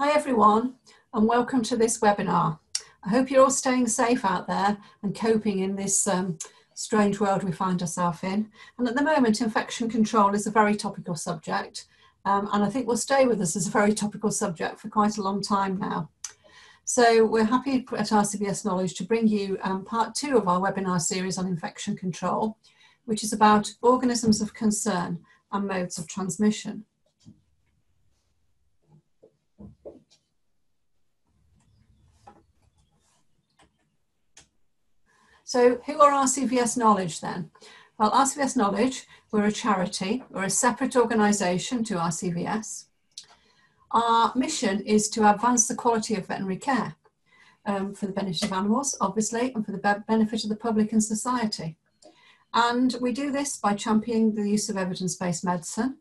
Hi everyone and welcome to this webinar. I hope you're all staying safe out there and coping in this um, strange world we find ourselves in. And at the moment infection control is a very topical subject um, and I think will stay with us as a very topical subject for quite a long time now. So we're happy at RCVS Knowledge to bring you um, part two of our webinar series on infection control, which is about organisms of concern and modes of transmission. So who are RCVS Knowledge then? Well, RCVS Knowledge, we're a charity, we're a separate organisation to RCVS. Our mission is to advance the quality of veterinary care um, for the benefit of animals, obviously, and for the benefit of the public and society. And we do this by championing the use of evidence-based medicine.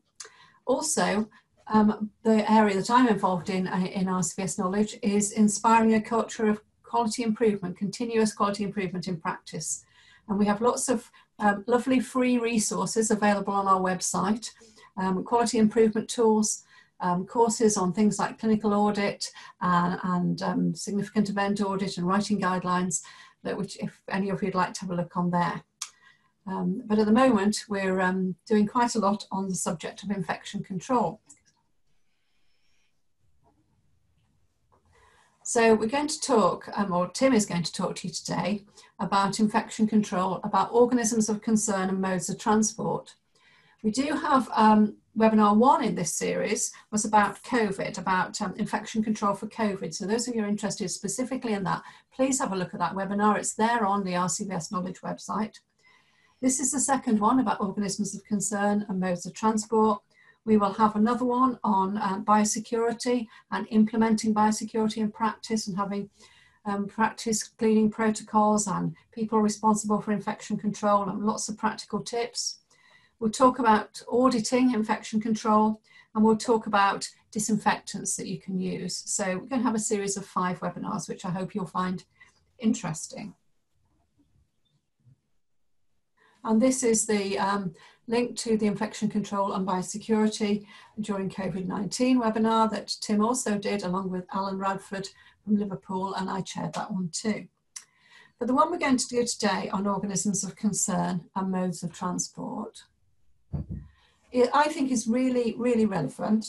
Also, um, the area that I'm involved in uh, in RCVS Knowledge is inspiring a culture of quality improvement, continuous quality improvement in practice. And we have lots of um, lovely free resources available on our website, um, quality improvement tools, um, courses on things like clinical audit and, and um, significant event audit and writing guidelines, that which if any of you'd like to have a look on there. Um, but at the moment, we're um, doing quite a lot on the subject of infection control. So we're going to talk, um, or Tim is going to talk to you today about infection control, about organisms of concern and modes of transport. We do have um, webinar one in this series was about COVID, about um, infection control for COVID. So those of you interested specifically in that, please have a look at that webinar. It's there on the RCVS Knowledge website. This is the second one about organisms of concern and modes of transport. We will have another one on uh, biosecurity and implementing biosecurity in practice and having um, practice cleaning protocols and people responsible for infection control and lots of practical tips. We'll talk about auditing infection control and we'll talk about disinfectants that you can use. So we're going to have a series of five webinars, which I hope you'll find interesting. And this is the um, link to the infection control and biosecurity during COVID-19 webinar that Tim also did along with Alan Radford from Liverpool and I chaired that one too. But the one we're going to do today on organisms of concern and modes of transport, it, I think is really, really relevant.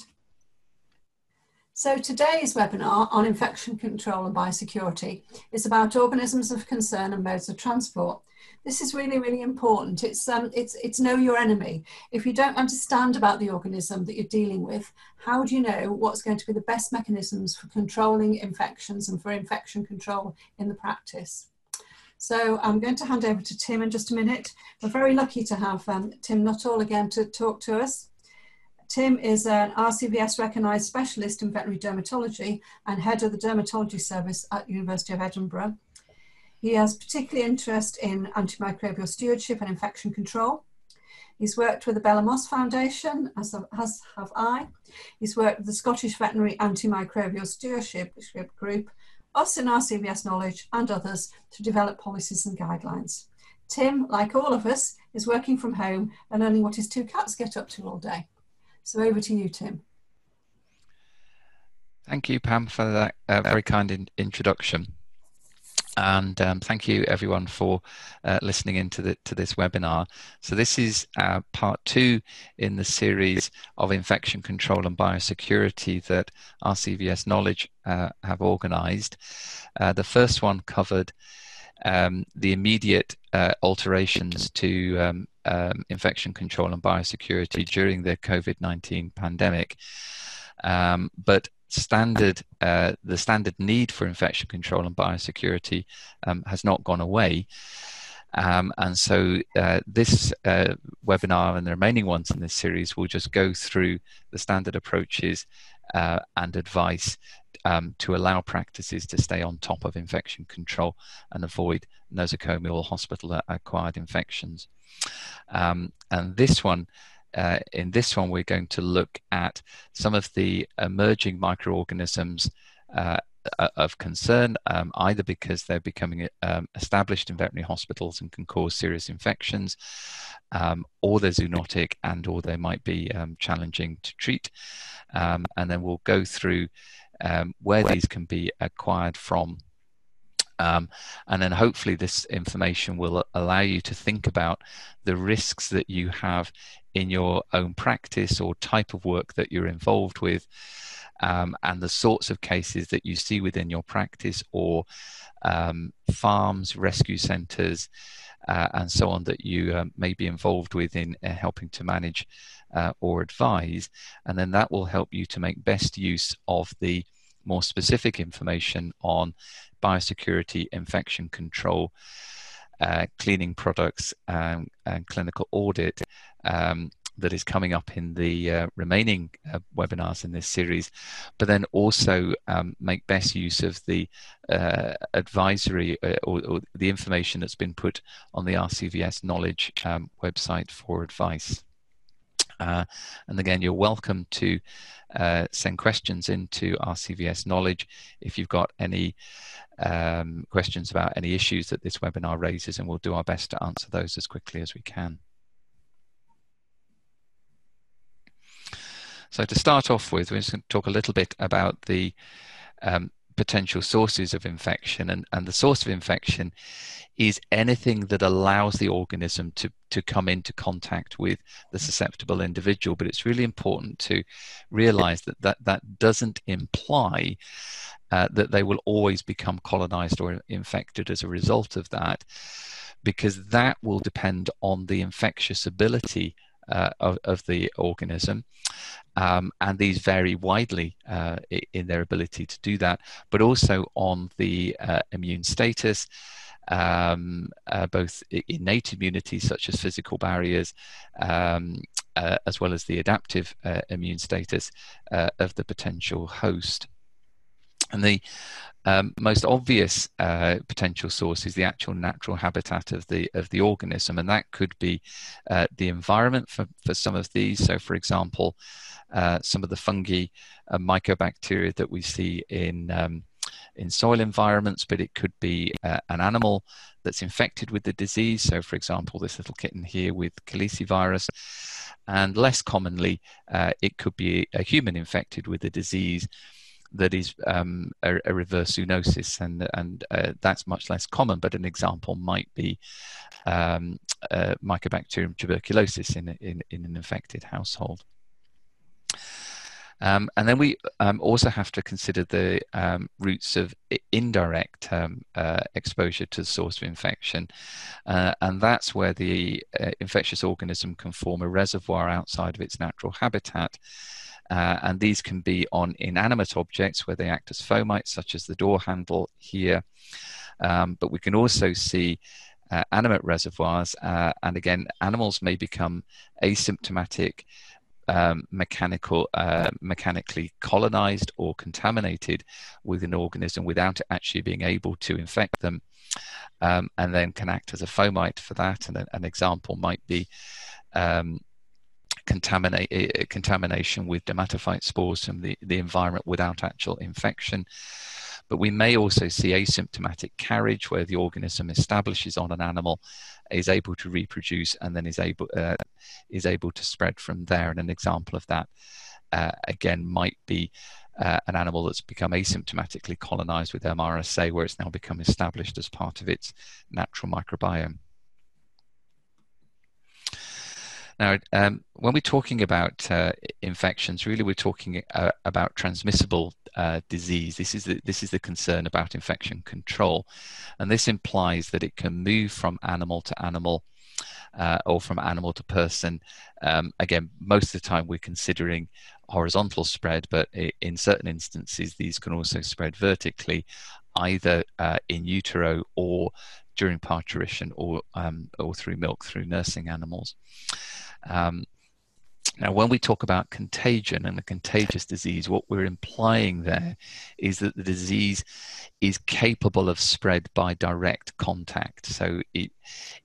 So today's webinar on infection control and biosecurity is about organisms of concern and modes of transport. This is really, really important. It's, um, it's, it's know your enemy. If you don't understand about the organism that you're dealing with, how do you know what's going to be the best mechanisms for controlling infections and for infection control in the practice? So I'm going to hand over to Tim in just a minute. We're very lucky to have um, Tim Nuttall again to talk to us. Tim is an RCVS recognised specialist in veterinary dermatology and head of the dermatology service at University of Edinburgh. He has particular interest in antimicrobial stewardship and infection control. He's worked with the Bella Moss Foundation, as, have I. He's worked with the Scottish Veterinary Antimicrobial Stewardship Group, us in RCVS Knowledge, and others to develop policies and guidelines. Tim, like all of us, is working from home and learning what his two cats get up to all day. So over to you, Tim. Thank you, Pam, for that uh, very kind in introduction. And um, thank you everyone for uh, listening into the, to this webinar. So this is uh, part two in the series of infection control and biosecurity that RCVS Knowledge uh, have organized. Uh, the first one covered um, the immediate uh, alterations to um, um, infection control and biosecurity during the COVID-19 pandemic. Um, but standard uh, the standard need for infection control and biosecurity um, has not gone away. Um, and so uh, this uh, webinar and the remaining ones in this series will just go through the standard approaches uh, and advice um, to allow practices to stay on top of infection control and avoid nosocomial hospital acquired infections. Um, and this one uh, in this one, we're going to look at some of the emerging microorganisms uh, of concern, um, either because they're becoming um, established in veterinary hospitals and can cause serious infections, um, or they're zoonotic and or they might be um, challenging to treat. Um, and then we'll go through um, where these can be acquired from. Um, and then hopefully this information will allow you to think about the risks that you have in your own practice or type of work that you're involved with um, and the sorts of cases that you see within your practice or um, farms, rescue centres, uh, and so on that you um, may be involved with in uh, helping to manage uh, or advise. And then that will help you to make best use of the more specific information on biosecurity, infection control, uh, cleaning products, um, and clinical audit. Um, that is coming up in the uh, remaining uh, webinars in this series, but then also um, make best use of the uh, advisory uh, or, or, the information that's been put on the RCVS Knowledge um, website for advice. Uh, and again, you're welcome to uh, send questions into RCVS Knowledge if you've got any um, questions about any issues that this webinar raises, and we'll do our best to answer those as quickly as we can. So to start off with, we're just going to talk a little bit about the um, potential sources of infection. And, and the source of infection is anything that allows the organism to, to come into contact with the susceptible individual. But it's really important to realize that that, that doesn't imply uh, that they will always become colonized or infected as a result of that, because that will depend on the infectious ability uh, of, of, the organism. Um, and these vary widely uh, in their ability to do that, but also on the uh, immune status, um, uh, both innate immunity, such as physical barriers, um, uh, as well as the adaptive immune status of the potential host. And the um, most obvious uh, potential source is the actual natural habitat of the of the organism, and that could be uh, the environment for, for some of these. So, for example, uh, some of the fungi and mycobacteria that we see in um, in soil environments, but it could be uh, an animal that's infected with the disease. So, for example, this little kitten here with calicivirus. And less commonly, uh, it could be a human infected with the disease that is um, a, a, reverse zoonosis, and and uh, that's much less common. But an example might be um, uh, Mycobacterium tuberculosis in, in in an infected household. Um, and then we um, also have to consider the um, routes of indirect um, uh, exposure to the source of infection. Uh, and that's where the uh, infectious organism can form a reservoir outside of its natural habitat uh, and these can be on inanimate objects where they act as fomites, such as the door handle here. Um, but we can also see uh, animate reservoirs. Uh, and again, animals may become asymptomatic, um, mechanical, uh, mechanically colonized or contaminated with an organism without actually being able to infect them. Um, and then can act as a fomite for that. And an example might be um, contamination with dermatophyte spores from the, the environment without actual infection. But we may also see asymptomatic carriage where the organism establishes on an animal, is able to reproduce, and then is able, uh, is able to spread from there. And an example of that, uh, again, might be uh, an animal that's become asymptomatically colonized with MRSA, where it's now become established as part of its natural microbiome. Now, um, when we're talking about uh, infections, really we're talking uh, about transmissible uh, disease. This is the, this is the concern about infection control, and this implies that it can move from animal to animal. Uh, or from animal to person. Um, again, most of the time we're considering horizontal spread, but in certain instances, these can also spread vertically, either uh, in utero or during parturition or, um, or through milk through nursing animals. Um, now, when we talk about contagion and a contagious disease, what we're implying there is that the disease is capable of spread by direct contact. So it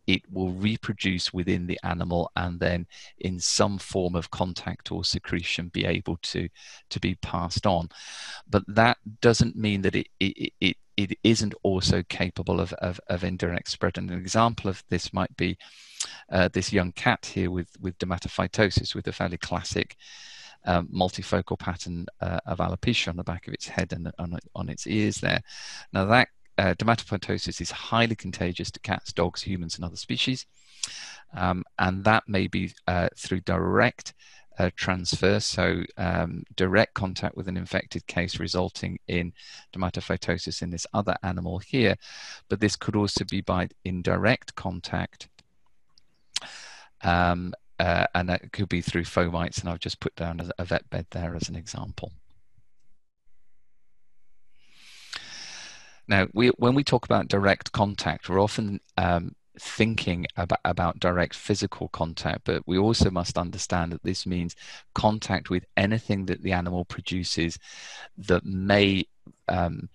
it will reproduce within the animal and then in some form of contact or secretion be able to to be passed on. But that doesn't mean that it it, it it isn't also capable of, of, of indirect spread. And an example of this might be uh, this young cat here with, with dermatophytosis with a fairly classic um, multifocal pattern uh, of alopecia on the back of its head and on, on its ears there. Now that uh, dermatomyositis is highly contagious to cats, dogs, humans, and other species. Um, and that may be uh, through direct uh, transfer, so um, direct contact with an infected case resulting in dermatophytosis in this other animal here. But this could also be by indirect contact. Um, uh, and that could be through fomites, and I've just put down a, vet bed there as an example. Now, we, when we talk about direct contact, we're often um, thinking about, about direct physical contact, but we also must understand that this means contact with anything that the animal produces that may um,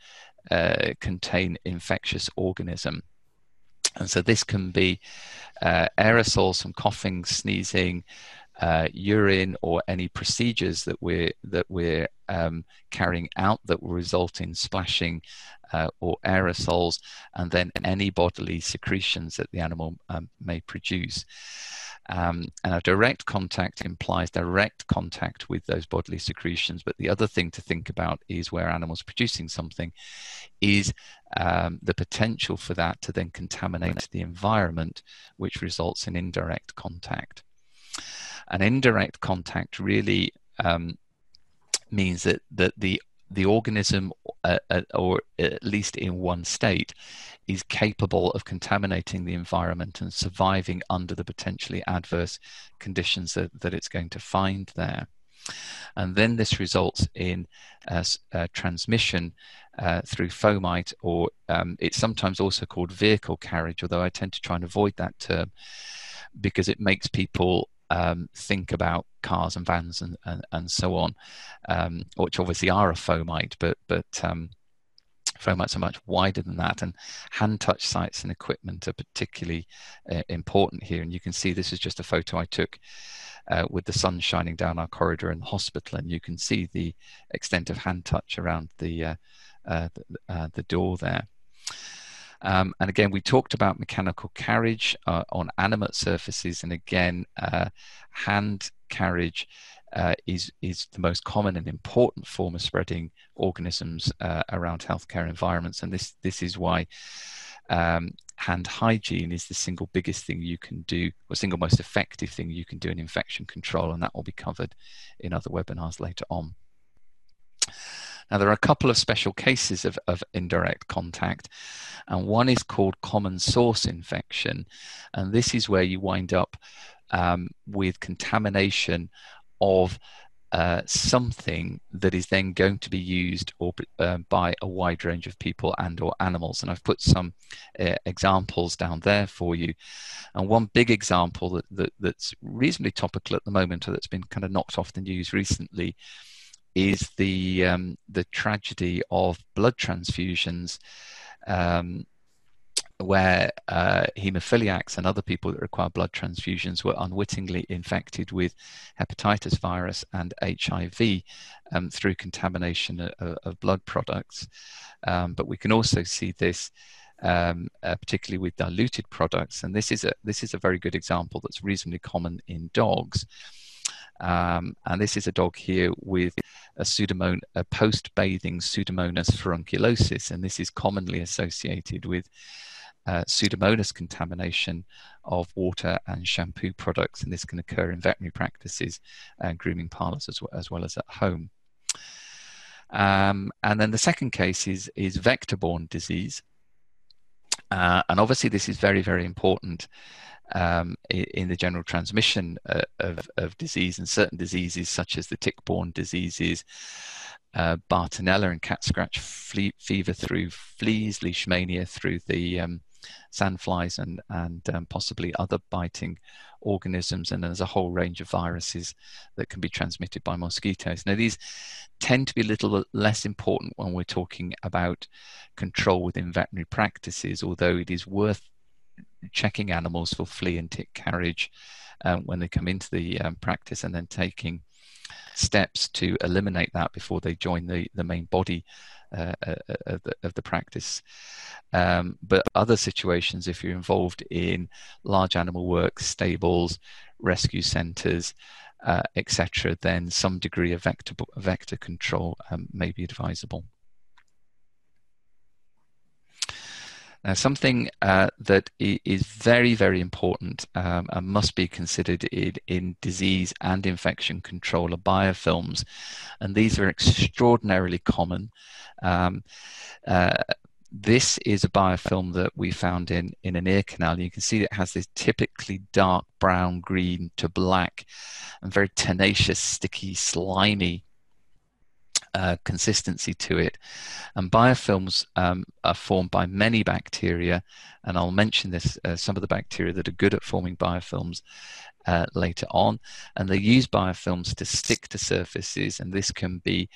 uh, contain infectious organism. And so this can be uh, aerosols from coughing, sneezing, uh, urine, or any procedures that we're that we're um, carrying out that will result in splashing uh, or aerosols, and then any bodily secretions that the animal um, may produce. Um, and a direct contact implies direct contact with those bodily secretions. But the other thing to think about is where animals producing something is um, the potential for that to then contaminate the environment, which results in indirect contact. An indirect contact really um, means that, that the the organism, uh, uh, or at least in one state, is capable of contaminating the environment and surviving under the potentially adverse conditions that, that it's going to find there. And then this results in uh, uh, transmission uh, through fomite, or um, it's sometimes also called vehicle carriage, although I tend to try and avoid that term because it makes people um, think about cars and vans and, and, and so on, um, which obviously are a fomite, but but um, fomites are much wider than that. And hand touch sites and equipment are particularly uh, important here. And you can see this is just a photo I took uh, with the sun shining down our corridor in the hospital, and you can see the extent of hand touch around the uh, uh the, uh, the door there. Um, and again, we talked about mechanical carriage uh, on animate surfaces, and again, hand carriage uh, is is the most common and important form of spreading organisms uh, around healthcare environments, and this this is why. Um, hand hygiene is the single biggest thing you can do, or single most effective thing you can do in infection control, and that will be covered in other webinars later on. Now, there are a couple of special cases of, of indirect contact, and one is called common source infection. And this is where you wind up um, with contamination of uh, something that is then going to be used or uh, by a wide range of people and or animals. And i've put some uh, examples down there for you. And one big example that, that, that's reasonably topical at the moment or that's been kind of knocked off the news recently is the um, the tragedy of blood transfusions, um, where uh, hemophiliacs and other people that require blood transfusions were unwittingly infected with hepatitis virus and HIV um, through contamination of, of blood products. Um, but we can also see this. Um, uh, particularly with diluted products, and this is a this is a very good example that's reasonably common in dogs. Um, and this is a dog here with a, pseudomon- a post-bathing Pseudomonas furunculosis, and this is commonly associated with uh, Pseudomonas contamination of water and shampoo products, and this can occur in veterinary practices and grooming parlors as well as, well as at home. Um, and then the second case is, is vector-borne disease. Uh, and obviously this is very, very important um, in the general transmission uh, of, of disease and certain diseases such as the tick-borne diseases, uh, Bartonella and cat scratch flea, fever through fleas, leishmania through the um, sandflies and, and um, possibly other biting organisms. And there's a whole range of viruses that can be transmitted by mosquitoes. Now, these tend to be a little less important when we're talking about control within veterinary practices, although it is worth checking animals for flea and tick carriage um, when they come into the um, practice and then taking steps to eliminate that before they join the, the main body uh, uh, uh, of, the, of, the, practice. Um, but other situations, if you're involved in large animal work, stables, rescue centres, uh, etc., then some degree of vector, vector control um, may be advisable. Now, something uh, that is very, very important um, and must be considered in, in, disease and infection control are biofilms, and these are extraordinarily common. Um, uh, this is a biofilm that we found in, in an ear canal. You can see it has this typically dark brown, green to black, and very tenacious, sticky, slimy uh, consistency to it. And biofilms um, are formed by many bacteria, and I'll mention this uh, some of the bacteria that are good at forming biofilms uh, later on. And they use biofilms to stick to surfaces, and this can be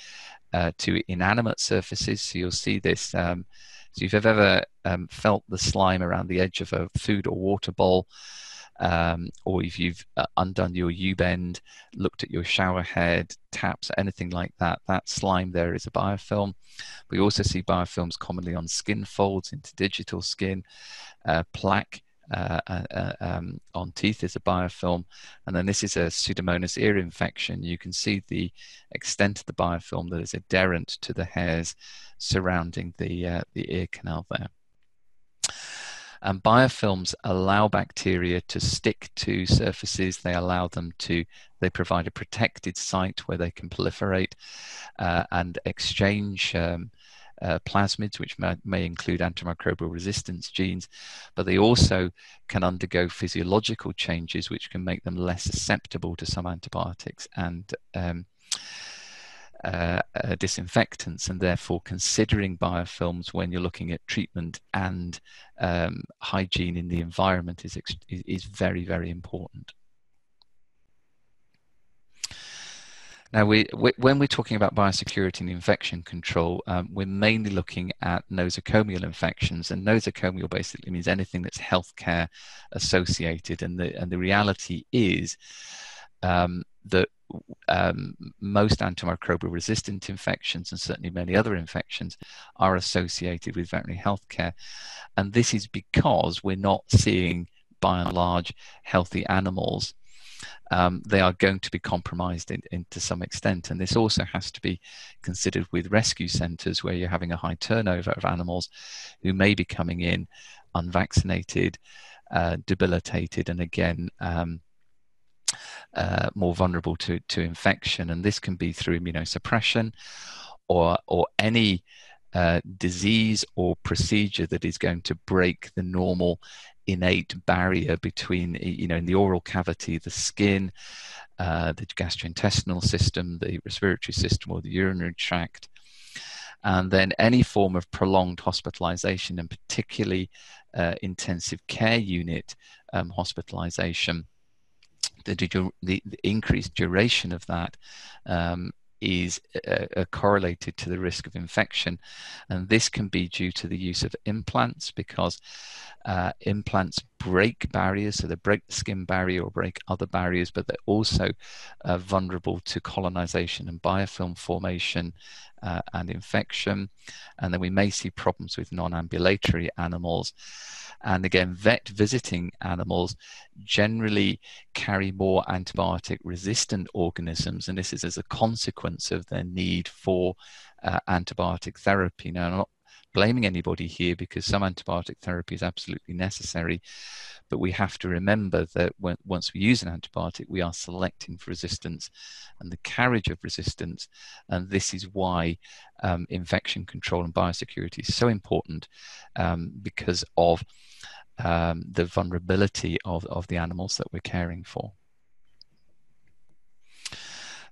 uh, to inanimate surfaces. So you'll see this. Um, so if you've ever um, felt the slime around the edge of a food or water bowl, um, or if you've uh, undone your U-bend, looked at your shower head, taps, anything like that, that slime there is a biofilm. We also see biofilms commonly on skin folds, interdigital skin, uh, plaque, uh, uh, uh, um, on teeth is a biofilm. And then this is a Pseudomonas ear infection. You can see the extent of the biofilm that is adherent to the hairs surrounding the, uh, the ear canal there. And biofilms allow bacteria to stick to surfaces. They allow them to, they provide a protected site where they can proliferate uh, and exchange um, uh, plasmids, which may, may, include antimicrobial resistance genes, but they also can undergo physiological changes which can make them less susceptible to some antibiotics and um, uh, uh, disinfectants, and therefore considering biofilms when you're looking at treatment and um, hygiene in the environment is, is very, very important. Now, we, we, when we're talking about biosecurity and infection control, um, we're mainly looking at nosocomial infections, and nosocomial basically means anything that's healthcare associated. And the and the reality is um, that um, most antimicrobial resistant infections and certainly many other infections are associated with veterinary healthcare. And this is because we're not seeing, by and large, healthy animals. Um, they are going to be compromised in, in, to some extent. And this also has to be considered with rescue centres where you're having a high turnover of animals who may be coming in unvaccinated, uh, debilitated, and again, um, uh, more vulnerable to, to infection. And this can be through immunosuppression or, or any uh, disease or procedure that is going to break the normal innate barrier between, you know, in the oral cavity, the skin, uh, the gastrointestinal system, the respiratory system, or the urinary tract. And then any form of prolonged hospitalization, and particularly uh, intensive care unit um, hospitalization, the, the, the increased duration of that um, is uh, uh, correlated to the risk of infection. And this can be due to the use of implants because uh, implants break barriers, so they break the skin barrier or break other barriers, but they're also uh, vulnerable to colonization and biofilm formation uh, and infection. And then we may see problems with non ambulatory animals. And again, vet visiting animals generally carry more antibiotic resistant organisms, and this is as a consequence of their need for uh, antibiotic therapy. Now, not blaming anybody here because some antibiotic therapy is absolutely necessary, but we have to remember that when, once we use an antibiotic, we are selecting for resistance and the carriage of resistance. And this is why um, infection control and biosecurity is so important um, because of um, the vulnerability of, of the animals that we're caring for.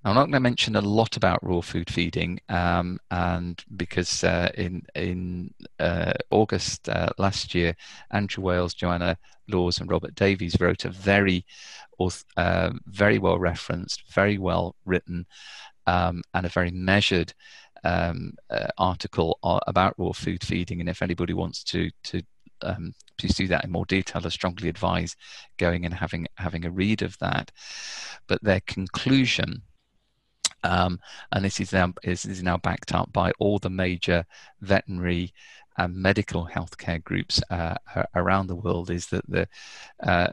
Now, I'm not going to mention a lot about raw food feeding, um, and because uh, in in uh, August uh, last year, Andrew Wales, Joanna Lawes, and Robert Davies wrote a very, uh, very well referenced, very well written, um, and a very measured um, uh, article about raw food feeding. And if anybody wants to to um, please do that in more detail. I strongly advise going and having having a read of that. But their conclusion, um, and this is now is, now backed up by all the major veterinary and medical healthcare groups uh, around the world, is that the uh,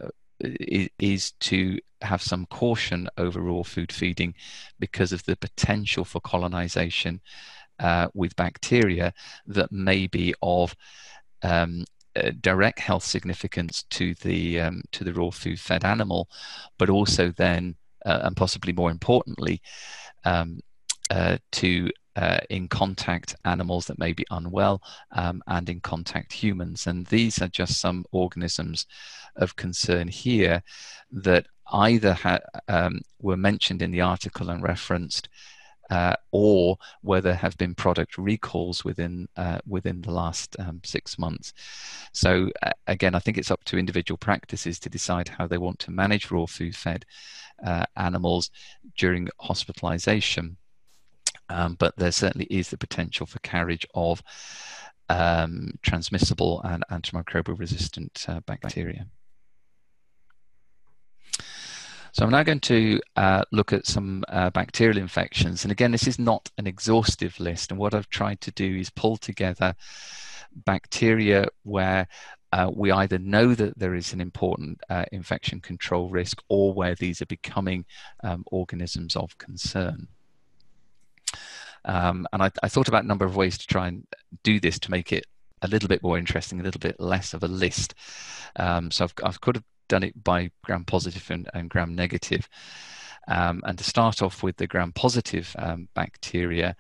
is to have some caution over raw food feeding because of the potential for colonization uh, with bacteria that may be of um, uh, direct health significance to the um, to the raw food fed animal, but also then uh, and possibly more importantly um, uh, to uh, in contact animals that may be unwell um, and in contact humans. And these are just some organisms of concern here that either ha- um, were mentioned in the article and referenced. Uh, or where there have been product recalls within uh, within the last um, six months. So uh, again, I think it's up to individual practices to decide how they want to manage raw food fed uh, animals during hospitalization. Um, but there certainly is the potential for carriage of um, transmissible and antimicrobial resistant uh, bacteria. So I'm now going to uh, look at some uh, bacterial infections. And again, this is not an exhaustive list. And what I've tried to do is pull together bacteria where uh, we either know that there is an important uh, infection control risk or where these are becoming um, organisms of concern. Um, and I, I, thought about a number of ways to try and do this to make it a little bit more interesting, a little bit less of a list. Um, so I've, I've could have done it by gram positive and, and gram negative. Um, and to start off with the gram positive um, bacteria,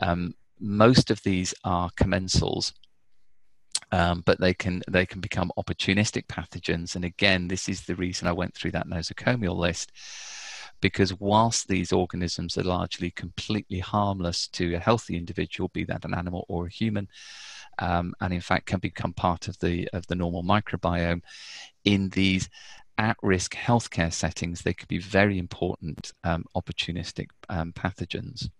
um, most of these are commensals um, but they can they can become opportunistic pathogens. And again, this is the reason I went through that nosocomial list, because whilst these organisms are largely completely harmless to a healthy individual, be that an animal or a human, um, and in fact can become part of the of the normal microbiome, in these at-risk healthcare settings, they could be very important um, opportunistic um, pathogens.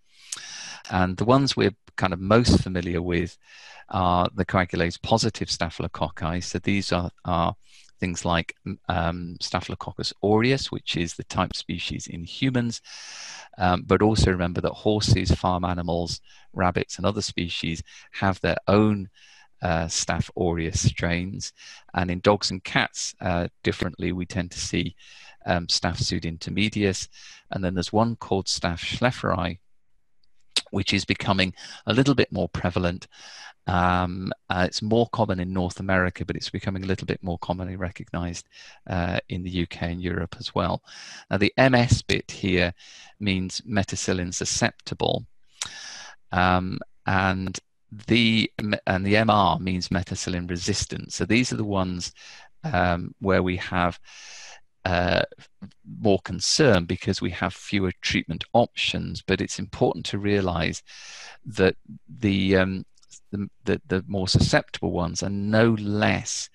And the ones we're kind of most familiar with are the coagulase positive staphylococci. So these are, are things like um, Staphylococcus aureus, which is the type species in humans. Um, but also remember that horses, farm animals, rabbits, and other species have their own uh, Staph aureus strains. And in dogs and cats, uh, differently, we tend to see um, Staph pseudintermedius. And then there's one called Staph schleiferi, which is becoming a little bit more prevalent. Um, uh, it's more common in North America, but it's becoming a little bit more commonly recognized uh, in the UK and Europe as well. Now, the MS bit here means methicillin susceptible. Um, and the and the MR means methicillin resistant. So these are the ones um, where we have uh, more concern because we have fewer treatment options. But it's important to realize that the, um, the, the, the, more susceptible ones are no less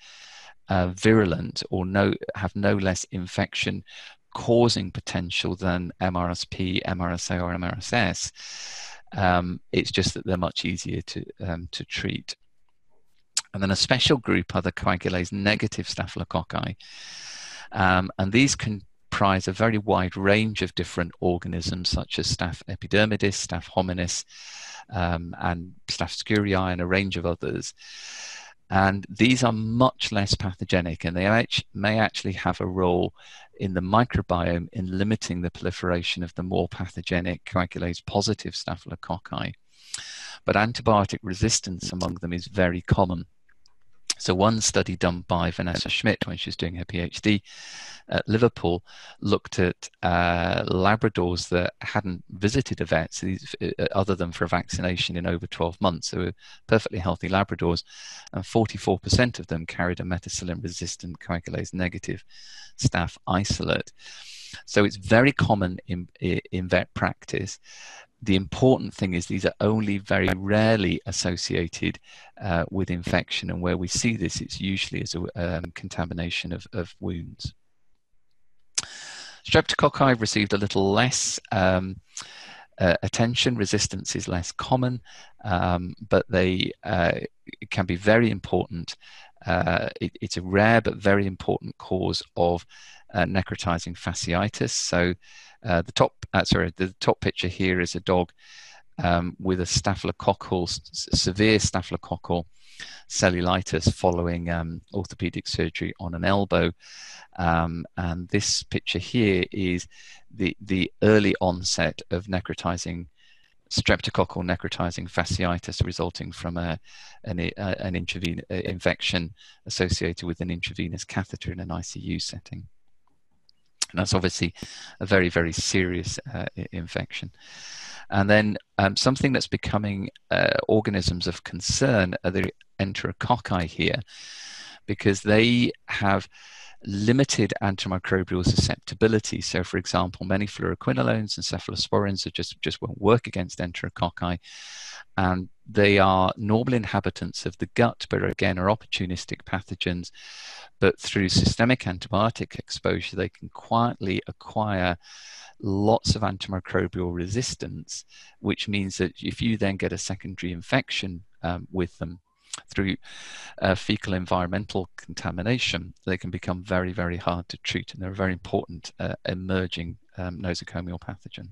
uh, virulent or no have no less infection causing potential than MRSP, MRSA, or MRSS. Um, it's just that they're much easier to um, to treat. And then a special group are the coagulase negative staphylococci, um, and these comprise a very wide range of different organisms, such as Staph epidermidis, Staph hominis, um, and Staph sciurei, and a range of others. And these are much less pathogenic, and they may actually have a role in the microbiome in limiting the proliferation of the more pathogenic coagulase positive staphylococci. But antibiotic resistance among them is very common. So one study done by Vanessa Schmidt when she was doing her PhD at Liverpool looked at uh, Labradors that hadn't visited a vet uh, other than for a vaccination in over 12 months. So perfectly healthy Labradors, and 44% of them carried a methicillin-resistant coagulase negative staph isolate. So it's very common in, in vet practice the important thing is these are only very rarely associated uh, with infection, and where we see this, it's usually as a um, contamination of, of wounds. Streptococci received a little less um, uh, attention. Resistance is less common, um, but they uh, can be very important. Uh, it, it's a rare but very important cause of uh, necrotizing fasciitis. So uh, the top, uh, sorry, the top picture here is a dog um, with a staphylococcal, severe staphylococcal cellulitis following um, orthopedic surgery on an elbow. Um, and this picture here is the, the early onset of necrotizing streptococcal necrotizing fasciitis resulting from a, an, a, an intravenous infection associated with an intravenous catheter in an ICU setting. And that's obviously a very, very serious uh, infection. And then um, something that's becoming uh, organisms of concern are the enterococci here, because they have limited antimicrobial susceptibility. So, for example, many fluoroquinolones and cephalosporins just, just won't work against enterococci. And they are normal inhabitants of the gut, but again are opportunistic pathogens. But through systemic antibiotic exposure, they can quietly acquire lots of antimicrobial resistance, which means that if you then get a secondary infection um, with them through uh, fecal environmental contamination, they can become very, very hard to treat, and they're a very important uh, emerging um, nosocomial pathogen.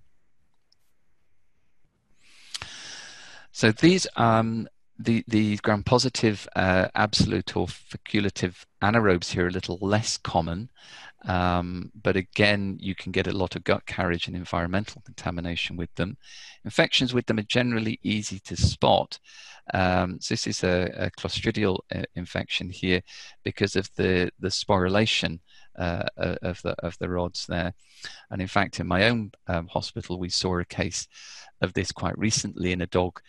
So these um, the, the gram-positive uh, absolute or facultative anaerobes here are a little less common, um, but again, you can get a lot of gut carriage and environmental contamination with them. Infections with them are generally easy to spot. Um, so this is a, a clostridial uh, infection here because of the, the sporulation uh, of, the, of the rods there. And in fact, in my own um, hospital, we saw a case of this quite recently in a dog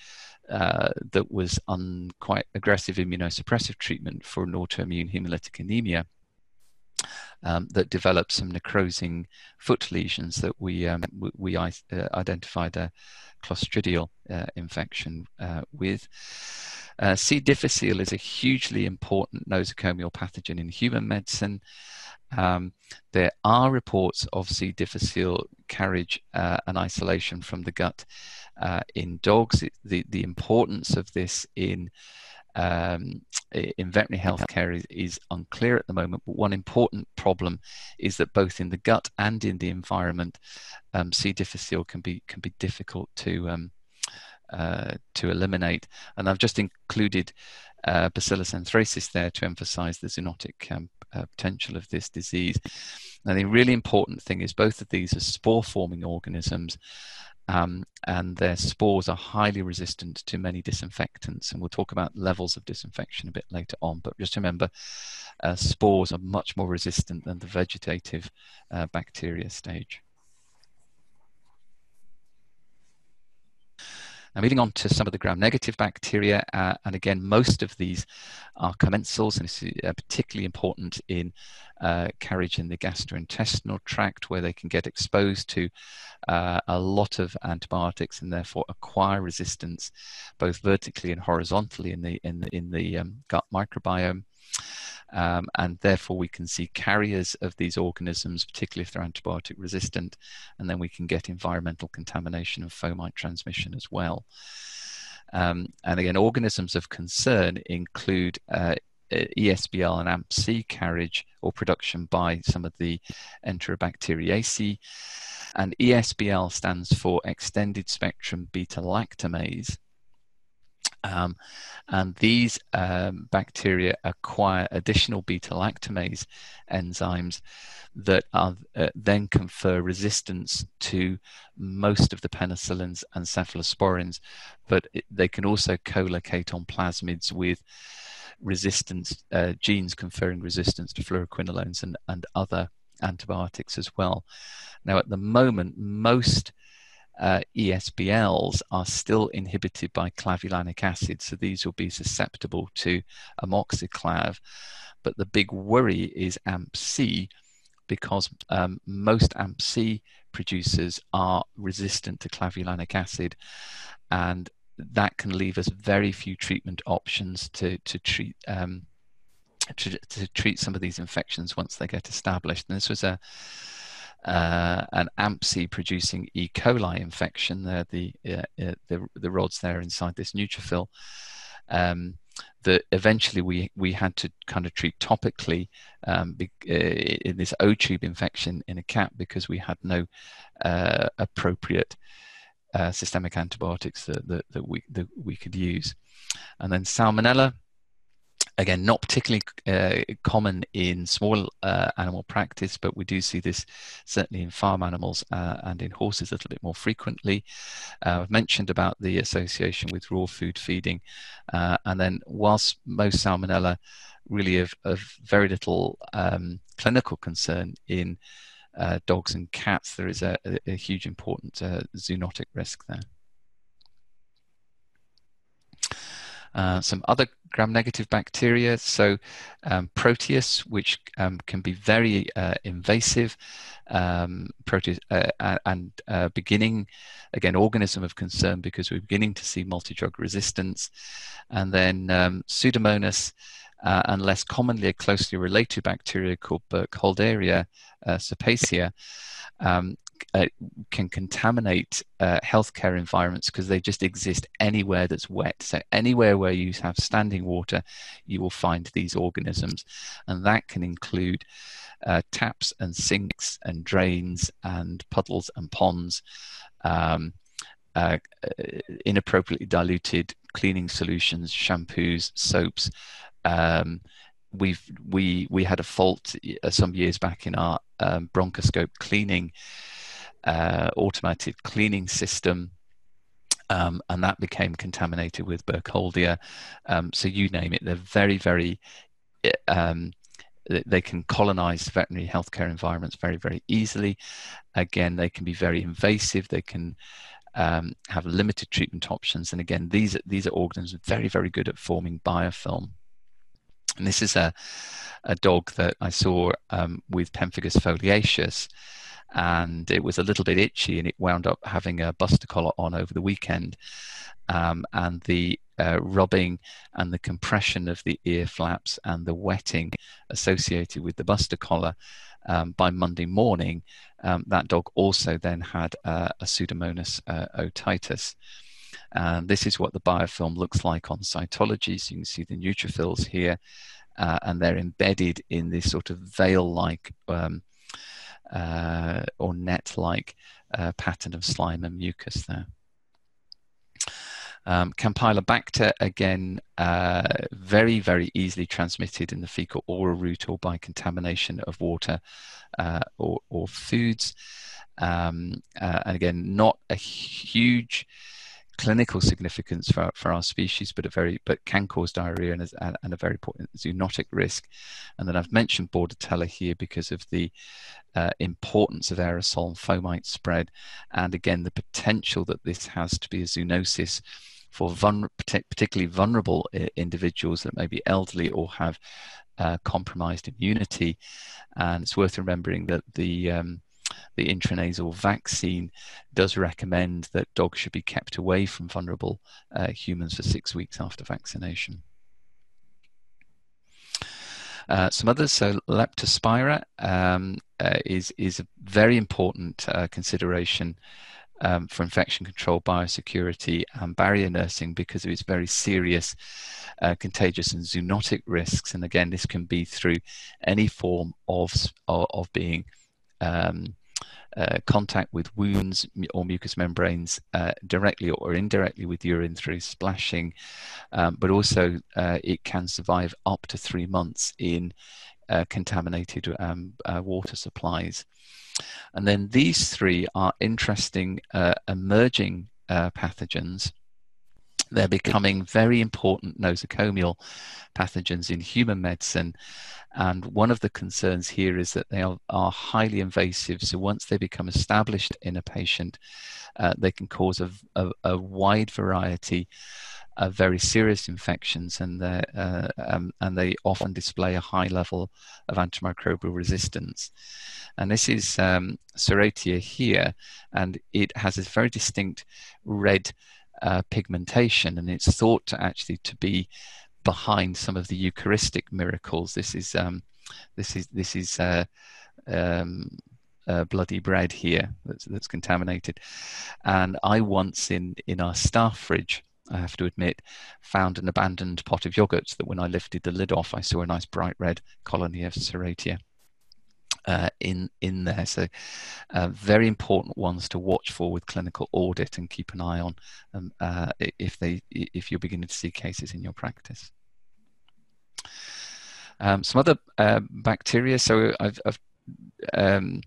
uh, that was on quite aggressive immunosuppressive treatment for an autoimmune hemolytic anemia um, that developed some necrosing foot lesions that we um, we, we uh, identified a clostridial uh, infection uh, with. Uh, C. difficile is a hugely important nosocomial pathogen in human medicine. Um, there are reports of C. difficile carriage uh, and isolation from the gut uh, in dogs. It, the, the importance of this in um, in veterinary healthcare is, is, unclear at the moment. But one important problem is that both in the gut and in the environment, um, C. difficile can be can be difficult to um, uh, to eliminate. And I've just included uh, Bacillus anthracis there to emphasize the zoonotic um, uh, potential of this disease. And the really important thing is both of these are spore forming organisms um, and their spores are highly resistant to many disinfectants. And we'll talk about levels of disinfection a bit later on. But just remember, uh, spores are much more resistant than the vegetative uh, bacteria stage. Now, moving on to some of the gram-negative bacteria, uh, and again, most of these are commensals, and it's uh, particularly important in uh, carriage in the gastrointestinal tract, where they can get exposed to uh, a lot of antibiotics and therefore acquire resistance, both vertically and horizontally in the in the in the um, gut microbiome. Um, and therefore we can see carriers of these organisms, particularly if they're antibiotic resistant, and then we can get environmental contamination and fomite transmission as well. Um, and again, organisms of concern include uh, ESBL and AMP-C carriage or production by some of the Enterobacteriaceae. And ESBL stands for extended spectrum beta lactamase. Um, and these um, bacteria acquire additional beta lactamase enzymes that are, uh, then confer resistance to most of the penicillins and cephalosporins, but it, they can also co-locate on plasmids with resistance uh, genes conferring resistance to fluoroquinolones and, and other antibiotics as well. Now, at the moment, most uh, ESBLs are still inhibited by clavulanic acid, so these will be susceptible to amoxiclav. But the big worry is AMP-C because um, most AMP-C producers are resistant to clavulanic acid, and that can leave us very few treatment options to to treat um, to, to treat some of these infections once they get established. And this was a uh, an AMP-C producing E. coli infection. The, uh, uh, the the rods there inside this neutrophil. Um, that eventually we we had to kind of treat topically um, be, uh, in this O tube infection in a cat because we had no uh, appropriate uh, systemic antibiotics that, that, that, we, that we could use. And then salmonella, again, not particularly uh, common in small uh, animal practice, but we do see this certainly in farm animals uh, and in horses a little bit more frequently. Uh, I've mentioned about the association with raw food feeding. Uh, and then, whilst most salmonella really of, very little um, clinical concern in uh, dogs and cats, there is a, a huge important zoonotic risk there. Uh, some other gram-negative bacteria, so um, Proteus, which um, can be very uh, invasive, um, Proteus, uh, and uh, beginning, again, organism of concern because we're beginning to see multi-drug resistance, and then um, Pseudomonas, uh, and less commonly a closely related bacteria called Burkholderia uh, cepacia, um, uh, can contaminate uh, healthcare environments because they just exist anywhere that's wet. So anywhere where you have standing water, you will find these organisms, and that can include uh, taps and sinks and drains and puddles and ponds. Um, uh, inappropriately diluted cleaning solutions, shampoos, soaps. Um, we've we we had a fault uh, some years back in our um, bronchoscope cleaning uh, automated cleaning system. Um, and that became contaminated with Burkholderia. Um, so you name it, they're very, very, um, they can colonize veterinary healthcare environments very, very easily. Again, they can be very invasive. They can um, have limited treatment options. And again, these, these are organisms very, very good at forming biofilm. And this is a, a dog that I saw um, with pemphigus foliaceus and it was a little bit itchy and it wound up having a buster collar on over the weekend um, and the uh, rubbing and the compression of the ear flaps and the wetting associated with the buster collar um, by Monday morning, um, that dog also then had uh, a Pseudomonas uh, otitis. And this is what the biofilm looks like on cytology. So you can see the neutrophils here, uh, and they're embedded in this sort of veil-like um, uh, or net-like uh, pattern of slime and mucus there. Um, Campylobacter, again, uh, very, very easily transmitted in the fecal oral route or by contamination of water uh, or, or, foods. Um, uh, and again, not a huge clinical significance for, for our species, but a very but can cause diarrhea and, a, and a very important zoonotic risk. And then I've mentioned Bordetella here because of the uh, importance of aerosol and fomite spread, and again the potential that this has to be a zoonosis for vul- particularly vulnerable uh, individuals that may be elderly or have uh, compromised immunity. And it's worth remembering that the um, the intranasal vaccine does recommend that dogs should be kept away from vulnerable uh, humans for six weeks after vaccination. Uh, some others, so Leptospira um, uh, is is a very important uh, consideration um, for infection control, biosecurity, and barrier nursing because of its very serious uh, contagious and zoonotic risks. And again, this can be through any form of of, of being um, uh, contact with wounds or mucous membranes uh, directly or indirectly with urine through splashing, um, but also uh, it can survive up to three months in uh, contaminated um, uh, water supplies. And then these three are interesting emerging pathogens they're becoming very important nosocomial pathogens in human medicine and one of the concerns here is that they are, are highly invasive. So once they become established in a patient, uh, they can cause a, a, a, wide variety of very serious infections, and, uh, um, and they often display a high level of antimicrobial resistance. And this is um, Serratia here, and it has a very distinct red uh, pigmentation, and it's thought to actually to be behind some of the Eucharistic miracles. This is um, this is this is uh, um, uh, bloody bread here that's, that's contaminated. And I once in in our staff fridge, I have to admit, found an abandoned pot of yogurt that when I lifted the lid off, I saw a nice bright red colony of serratia. Uh, in in there. So, uh, very important ones to watch for with clinical audit and keep an eye on um, uh, if they if you're beginning to see cases in your practice. Um, some other uh, bacteria. So I've, I've um,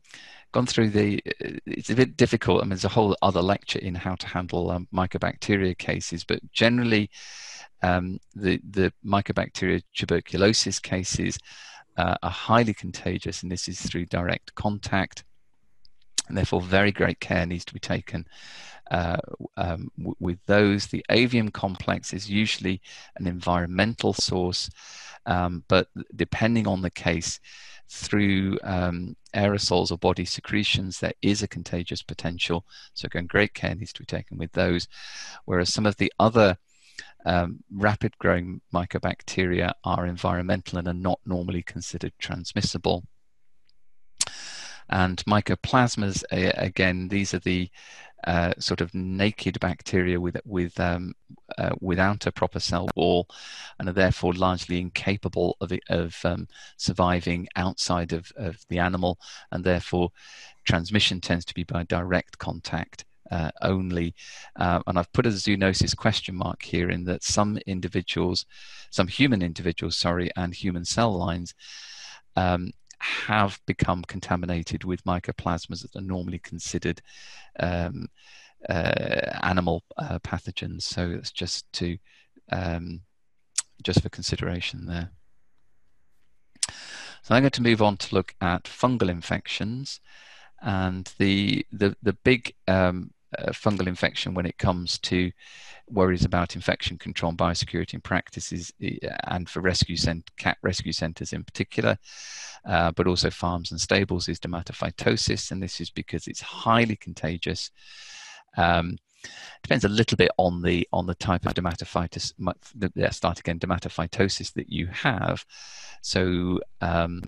gone through the. It's a bit difficult. I mean, there's a whole other lecture in how to handle um, mycobacteria cases, but generally, um, the the mycobacteria tuberculosis cases uh, are highly contagious, and this is through direct contact. And therefore, very great care needs to be taken uh, um, with those. The avium complex is usually an environmental source, um, but depending on the case, through um, aerosols or body secretions, there is a contagious potential. So, again, great care needs to be taken with those. Whereas some of the other um, rapid growing mycobacteria are environmental and are not normally considered transmissible. And mycoplasmas, again, these are the uh, sort of naked bacteria with with um, uh, without a proper cell wall, and are therefore largely incapable of of um, surviving outside of, of the animal, and therefore transmission tends to be by direct contact uh, only. Uh, and I've put a zoonosis question mark here in that some individuals, some human individuals, sorry, and human cell lines um, have become contaminated with mycoplasmas that are normally considered um, uh, animal uh, pathogens. So it's just to um, just for consideration there. So I'm going to move on to look at fungal infections, and the the the big um, uh, fungal infection when it comes to worries about infection control and biosecurity in practices and for rescue cent- cat rescue centres in particular, uh, but also farms and stables is dermatophytosis, and this is because it's highly contagious. Um, depends a little bit on the on the type of dermatophytosis. Yeah, start again. Dermatophytosis that you have. So um,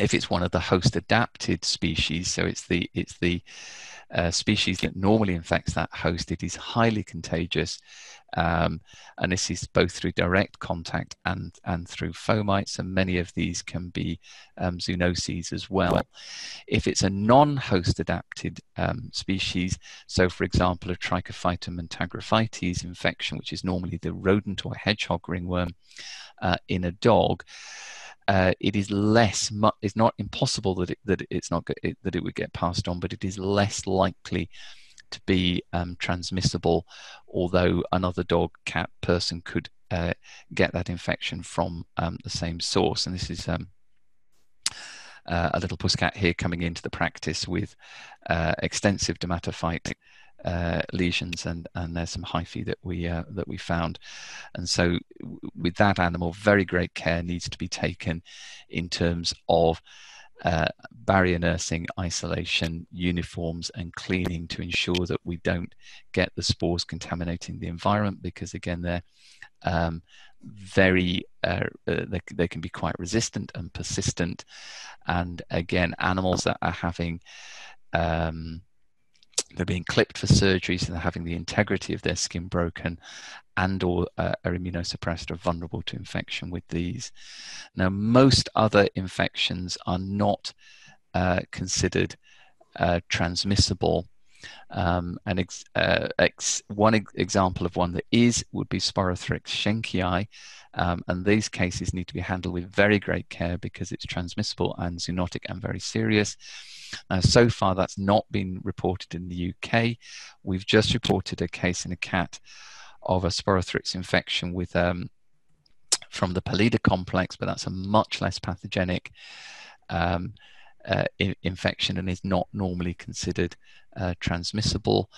if it's one of the host adapted species, so it's the it's the uh, species that normally infects that host, it is highly contagious. Um, and this is both through direct contact and, and through fomites, and many of these can be um, zoonoses as well. If it's a non-host adapted um, species, so for example, a Trichophyton mentagrophytes infection, which is normally the rodent or hedgehog ringworm uh, in a dog, uh, it is less. It's not impossible that it, that it's not it, that it would get passed on, but it is less likely to be um, transmissible. Although another dog, cat, person could uh, get that infection from um, the same source, and this is. Um, uh, a little pusscat here coming into the practice with uh, extensive dermatophyte uh, lesions, and and there's some hyphae that we uh, that we found, and so with that animal, very great care needs to be taken in terms of. Uh, barrier nursing, isolation, uniforms, and cleaning to ensure that we don't get the spores contaminating the environment because, again, they're um, very, uh, uh, they, they can be quite resistant and persistent. And again, animals that are having um, they're being clipped for surgeries and they're having the integrity of their skin broken and or uh, are immunosuppressed or vulnerable to infection with these. Now, most other infections are not uh, considered uh, transmissible. Um, and ex, uh, ex, one ex- example of one that is would be Sporothrix schenckii, um, and these cases need to be handled with very great care because it's transmissible and zoonotic and very serious. Uh, so far, that's not been reported in the UK. We've just reported a case in a cat of a Sporothrix infection with um, from the Pallida complex, but that's a much less pathogenic um, uh, infection and is not normally considered uh, transmissible.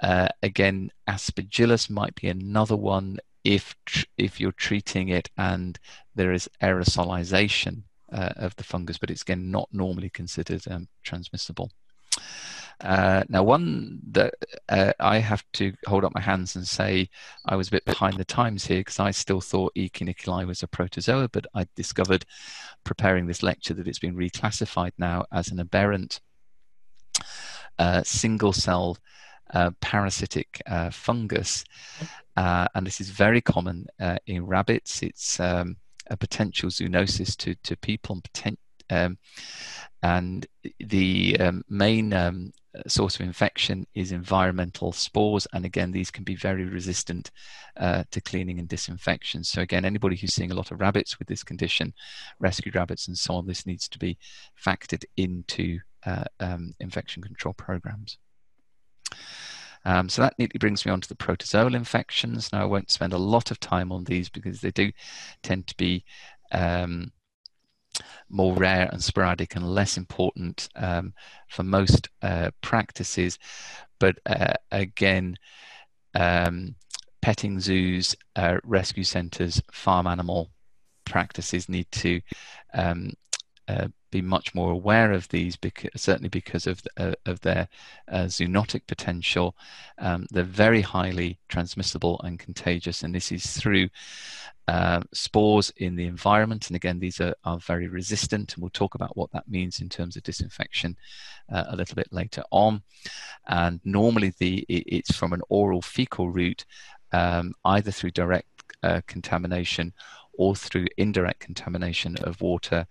Uh, again, aspergillus might be another one if if you're treating it and there is aerosolization uh, of the fungus, but it's again not normally considered um, transmissible. Uh, now, one that uh, I have to hold up my hands and say I was a bit behind the times here because I still thought E. was a protozoa, but I discovered preparing this lecture that it's been reclassified now as an aberrant uh, single cell uh, parasitic uh, fungus. Uh, and this is very common in rabbits. It's um, a potential zoonosis to, to people and potent, um, and the um, main um, source of infection is environmental spores and again these can be very resistant uh, to cleaning and disinfection. So again anybody who's seeing a lot of rabbits with this condition rescued rabbits and so on this needs to be factored into uh, um, infection control programs um, so that neatly brings me on to the protozoal infections. Now, I won't spend a lot of time on these because they do tend to be um, more rare and sporadic and less important um, for most uh, practices. But uh, again, um, petting zoos, uh, rescue centres, farm animal practices need to um, uh, be much more aware of these, because, certainly because of uh, of their uh, zoonotic potential. Um, they're very highly transmissible and contagious, and this is through uh, spores in the environment. And again, these are, are very resistant, and we'll talk about what that means in terms of disinfection uh, a little bit later on. And normally, the it, it's from an oral fecal route, um, either through direct uh, contamination or through indirect contamination of water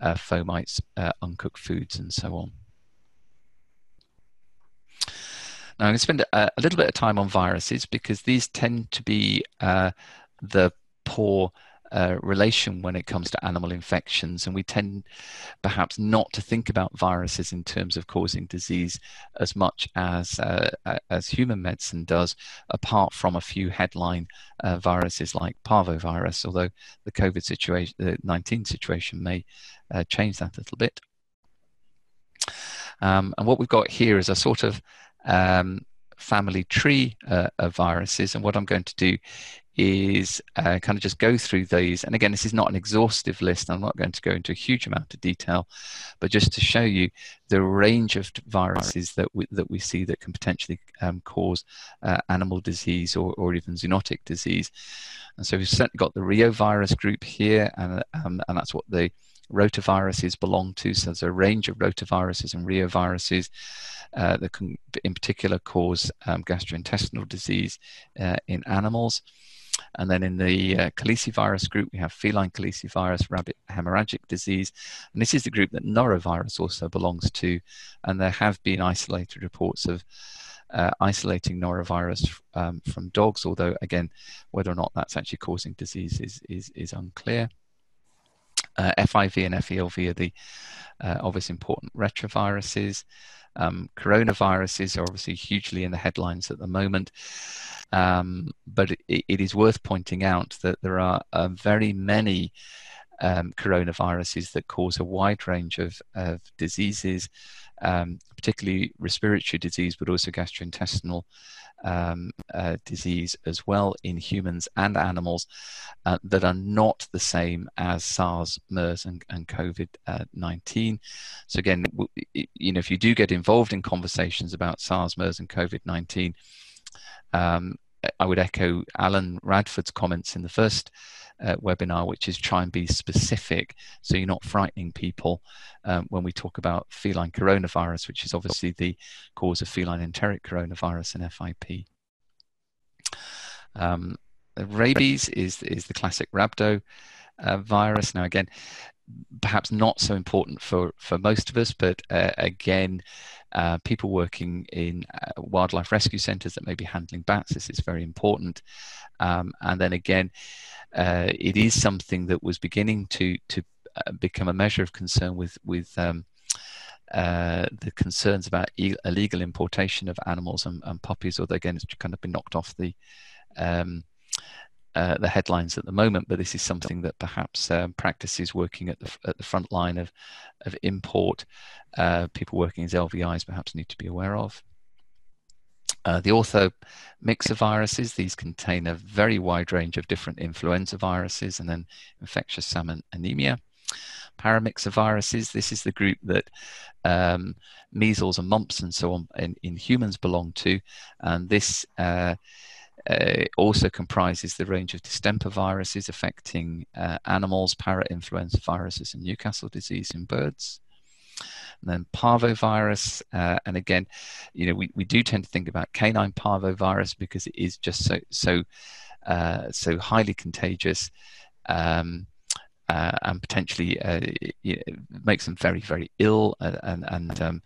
uh, fomites, uh, uncooked foods, and so on. Now, I'm going to spend a, a, little bit of time on viruses because these tend to be uh, the poor uh, relation when it comes to animal infections, and we tend perhaps not to think about viruses in terms of causing disease as much as uh, as human medicine does, apart from a few headline uh, viruses like parvovirus. Although the COVID situation, the 19 situation, may uh, change that a little bit. Um, and what we've got here is a sort of um, family tree uh, of viruses. And what I'm going to do is uh, kind of just go through these. And again, this is not an exhaustive list. I'm not going to go into a huge amount of detail, but just to show you the range of viruses that we, that we see that can potentially um, cause uh, animal disease or, or even zoonotic disease. And so we've certainly got the reovirus group here, and, um, and that's what the rotaviruses belong to. So there's a range of rotaviruses and reoviruses uh, that can, in particular, cause um, gastrointestinal disease uh, in animals. And then in the uh, calicivirus group, we have feline calicivirus, rabbit hemorrhagic disease. And this is the group that norovirus also belongs to. And there have been isolated reports of uh, isolating norovirus um, from dogs, although, again, whether or not that's actually causing disease is, is, is unclear. Uh, FIV and FELV are the uh, obvious important retroviruses. Um, coronaviruses are obviously hugely in the headlines at the moment. Um, but it, it is worth pointing out that there are uh, very many um, coronaviruses that cause a wide range of, of diseases, um, particularly respiratory disease, but also gastrointestinal um, uh, disease as well in humans and animals uh, that are not the same as SARS, MERS, and, and COVID uh, 19. So, again, you know, if you do get involved in conversations about SARS, MERS, and COVID 19, um, I would echo Alan Radford's comments in the first uh, webinar, which is try and be specific so you're not frightening people um, when we talk about feline coronavirus, which is obviously the cause of feline enteric coronavirus and FIP. Um, rabies is, is the classic rhabdo uh, virus. Now, again, perhaps not so important for, for most of us, but uh, again, uh, people working in uh, wildlife rescue centres that may be handling bats, this is very important. Um, and then again, uh, it is something that was beginning to to uh, become a measure of concern with with um, uh, the concerns about illegal importation of animals and, and, puppies, although again, it's kind of been knocked off the um, uh, the headlines at the moment. But this is something that perhaps um, practices working at the at the front line of of import, uh, people working as LVIs perhaps need to be aware of. Uh, the ortho viruses. these contain a very wide range of different influenza viruses and then infectious salmon anemia. Paramyxoviruses, this is the group that um, measles and mumps and so on in, in humans belong to. And this uh, uh, also comprises the range of distemper viruses affecting uh, animals, parainfluenza viruses, and Newcastle disease in birds and then parvovirus. Uh, and again, you know, we, we do tend to think about canine parvovirus because it is just so so uh, so highly contagious. Um, uh, and potentially uh, makes them very, very ill and, and um,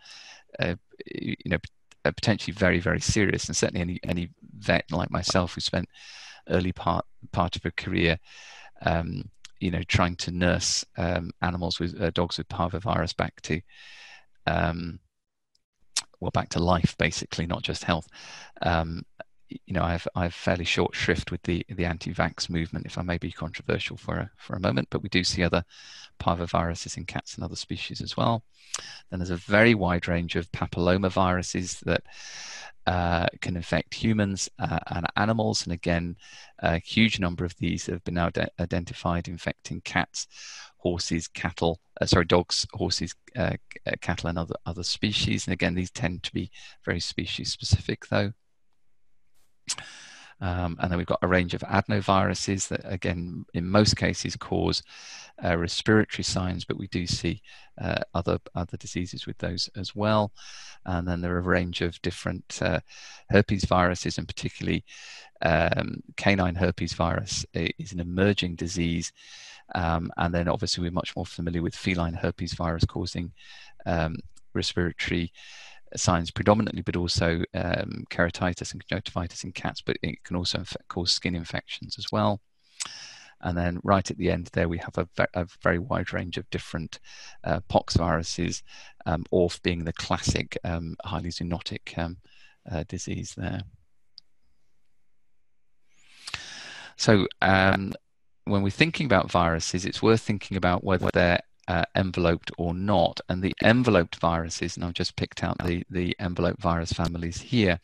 you know, potentially very, very serious. And certainly any, any vet like myself who spent early part, part of a career, um, you know, trying to nurse um, animals with uh, dogs with parvovirus back to, um, well, back to life, basically, not just health. Um, you know, I have I have fairly short shrift with the the anti-vax movement, if I may be controversial for a for a moment. But we do see other parvoviruses in cats and other species as well. Then there's a very wide range of papillomaviruses that uh, can infect humans uh, and animals, and again, a huge number of these have been now identified infecting cats, horses, cattle, uh, sorry, dogs, horses, uh, cattle, and other other species. And again, these tend to be very species specific, though. Um, and then we've got a range of adenoviruses that, again, in most cases cause uh, respiratory signs, but we do see uh, other other diseases with those as well. And then there are a range of different uh, herpes viruses, and particularly um, canine herpes virus is an emerging disease. Um, and then obviously we're much more familiar with feline herpes virus causing um, respiratory signs predominantly, but also um, keratitis and conjunctivitis in cats, but it can also cause skin infections as well. And then right at the end there, we have a, ve- a very wide range of different uh, pox viruses, um, ORF being the classic um, highly zoonotic um, uh, disease there. So um, when we're thinking about viruses, it's worth thinking about whether they're uh, enveloped or not. And the enveloped viruses, and I've just picked out the, the envelope virus families here,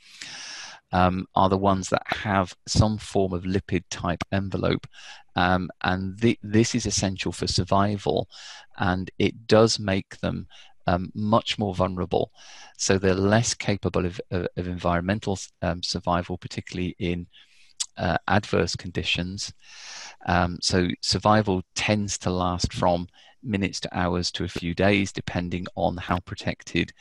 um, are the ones that have some form of lipid type envelope. Um, and this is essential for survival, and it does make them um, much more vulnerable. So they're less capable of, of, of environmental um, survival, particularly in uh, adverse conditions. Um, so survival tends to last from minutes to hours to a few days, depending on how protected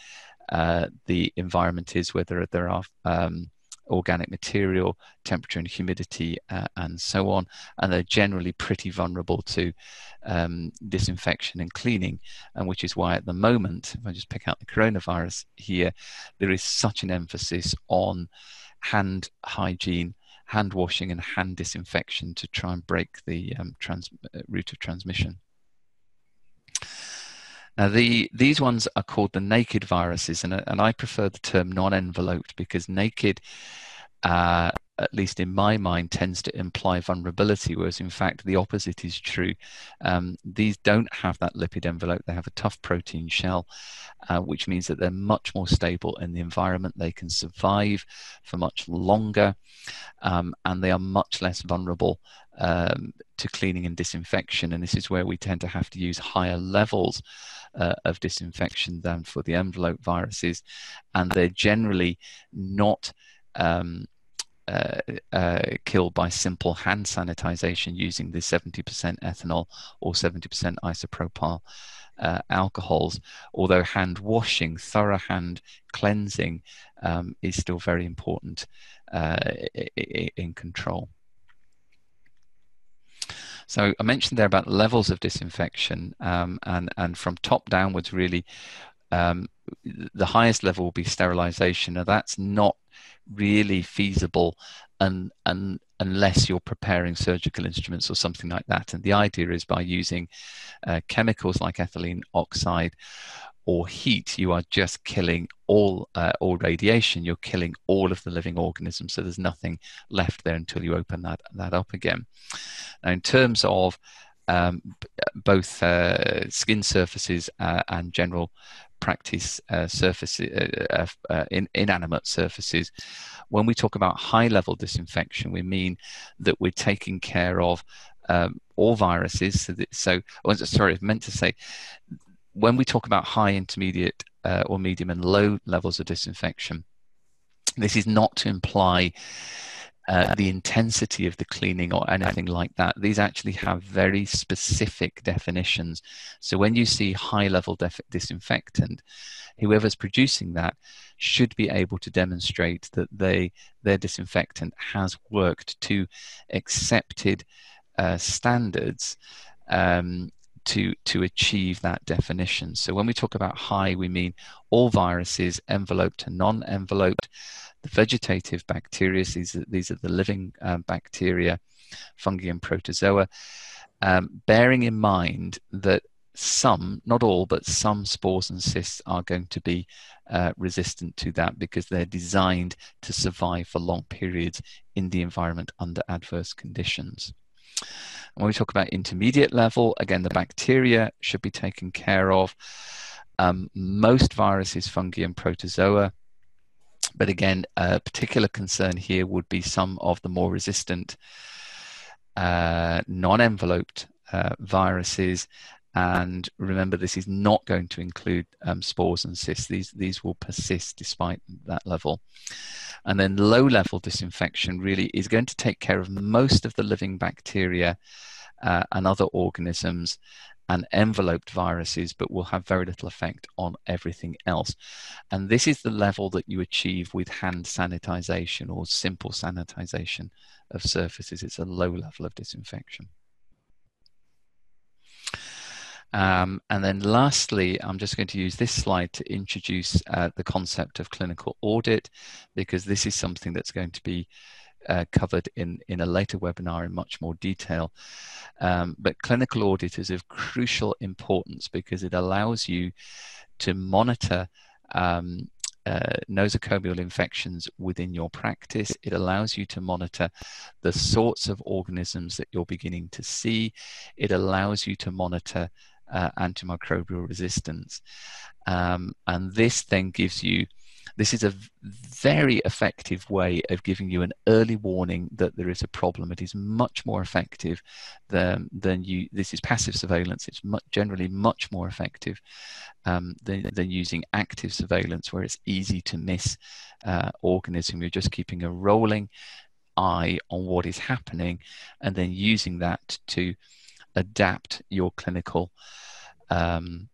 uh, the environment is, whether there are um, organic material, temperature and humidity, uh, and so on. And they're generally pretty vulnerable to um, disinfection and cleaning, and which is why at the moment, if I just pick out the coronavirus here, there is such an emphasis on hand hygiene hand washing and hand disinfection to try and break the um, trans- uh, route of transmission. Now, the, these ones are called the naked viruses, and, and I prefer the term non enveloped because naked, uh, at least in my mind, tends to imply vulnerability, whereas in fact the opposite is true. Um, these don't have that lipid envelope, they have a tough protein shell, uh, which means that they're much more stable in the environment. They can survive for much longer, um, and they are much less vulnerable um, to cleaning and disinfection. And this is where we tend to have to use higher levels uh, of disinfection than for the envelope viruses. And they're generally not. Um, uh, uh, killed by simple hand sanitization using the 70% ethanol or 70% isopropyl uh, alcohols, although hand washing, thorough hand cleansing um, is still very important uh, in control. So I mentioned there about levels of disinfection, um, and and from top downwards, really, um, the highest level will be sterilization. Now that's not really feasible, and and unless you're preparing surgical instruments or something like that. And the idea is by using uh, chemicals like ethylene oxide or heat, you are just killing all uh, all radiation. You're killing all of the living organisms. So there's nothing left there until you open that that up again. Now, in terms of um, both uh, skin surfaces uh, and general practice uh, surfaces, uh, uh, in, inanimate surfaces. When we talk about high level disinfection, we mean that we're taking care of um, all viruses. So, that, so oh, sorry, I meant to say when we talk about high, intermediate, uh, or medium and low levels of disinfection, this is not to imply uh, the intensity of the cleaning or anything like that. These actually have very specific definitions. So when you see high level def- disinfectant, whoever's producing that should be able to demonstrate that they their disinfectant has worked to accepted uh, standards um, to to achieve that definition. So when we talk about high, we mean all viruses, enveloped and non-enveloped. The vegetative bacteria, these are, these are the living um, bacteria, fungi and protozoa. Um, bearing in mind that some, not all, but some spores and cysts are going to be uh, resistant to that because they're designed to survive for long periods in the environment under adverse conditions. When we talk about intermediate level, again, the bacteria should be taken care of. Um, most viruses, fungi, and protozoa. But again, a particular concern here would be some of the more resistant uh, non enveloped uh, viruses and remember, this is not going to include um, spores and cysts. These, these will persist despite that level. And then low level disinfection really is going to take care of most of the living bacteria uh, and other organisms and enveloped viruses, but will have very little effect on everything else. And this is the level that you achieve with hand sanitization or simple sanitization of surfaces. It's a low level of disinfection. Um, and then lastly, I'm just going to use this slide to introduce uh, the concept of clinical audit, because this is something that's going to be uh, covered in, in a later webinar in much more detail. Um, but clinical audit is of crucial importance because it allows you to monitor um, uh, nosocomial infections within your practice. It allows you to monitor the sorts of organisms that you're beginning to see. It allows you to monitor uh, antimicrobial resistance. Um, and this then gives you, this is a very effective way of giving you an early warning that there is a problem. It is much more effective than, than you, this is passive surveillance. It's much, generally much more effective um, than, than using active surveillance where it's easy to miss uh, organism. You're just keeping a rolling eye on what is happening and then using that to adapt your clinical um,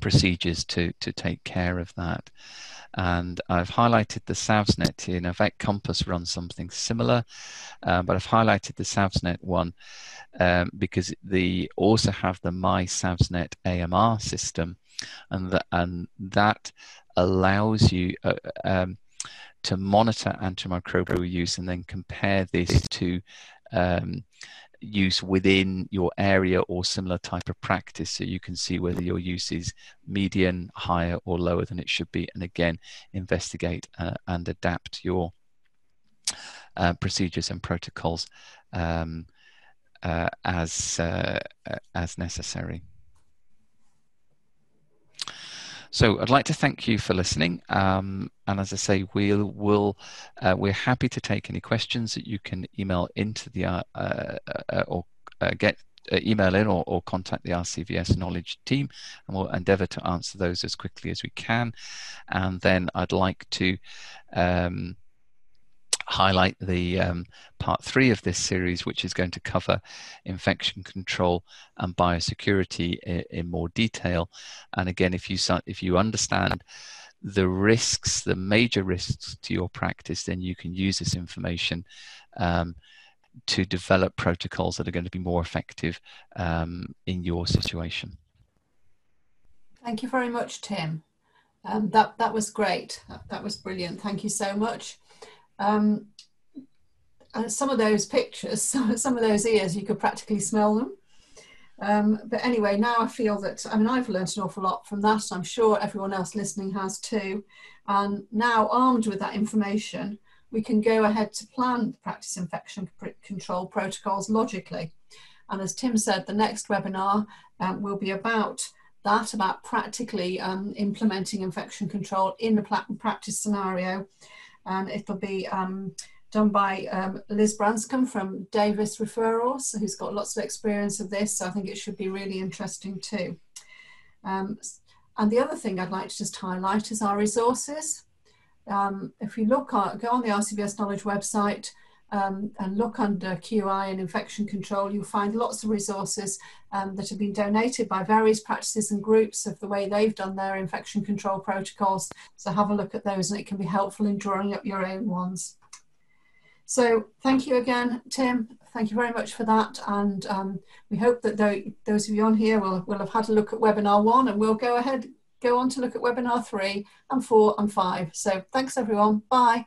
procedures to, to take care of that. And I've highlighted the SAVSNet here. Now, VetCompass runs something similar, um, but I've highlighted the SAVSNet one um, because they also have the My SAVSNet AMR system, and, and that allows you uh, um, to monitor antimicrobial use and then compare this to um, use within your area or similar type of practice so you can see whether your use is median, higher, or lower than it should be. And again, investigate uh, and adapt your uh, procedures and protocols um, uh, as, uh, as necessary. So I'd like to thank you for listening. Um, and as I say, we'll, we'll uh, we're happy to take any questions that you can email into the uh, uh, uh or uh, get uh, email in or, or, contact the RCVS knowledge team, and we'll endeavour to answer those as quickly as we can. And then I'd like to. Um, highlight the um, part three of this series, which is going to cover infection control and biosecurity in, in more detail. And again, if you if you understand the risks, the major risks to your practice, then you can use this information um, to develop protocols that are going to be more effective um, in your situation. Thank you very much, Tim. Um, that that was great. That, that was brilliant. Thank you so much. Um, and some of those pictures, some of those ears, you could practically smell them. Um, but anyway, now I feel that, I mean, I've learned an awful lot from that. I'm sure everyone else listening has too. And now, armed with that information, we can go ahead to plan the practice infection control protocols logically. And as Tim said, the next webinar um, will be about that, about practically um, implementing infection control in the practice scenario and it'll be um, done by um, Liz Branscombe from Davis Referrals, who's got lots of experience of this, so I think it should be really interesting too. Um, and the other thing I'd like to just highlight is our resources. Um, if you look, at, go on the RCVS Knowledge website, um, and look under QI and infection control, you'll find lots of resources um, that have been donated by various practices and groups of the way they've done their infection control protocols. So have a look at those and it can be helpful in drawing up your own ones. So thank you again, Tim. Thank you very much for that. And um, we hope that those of you on here will, will have had a look at webinar one and we'll go ahead, go on to look at webinar three and four and five. So thanks everyone. Bye.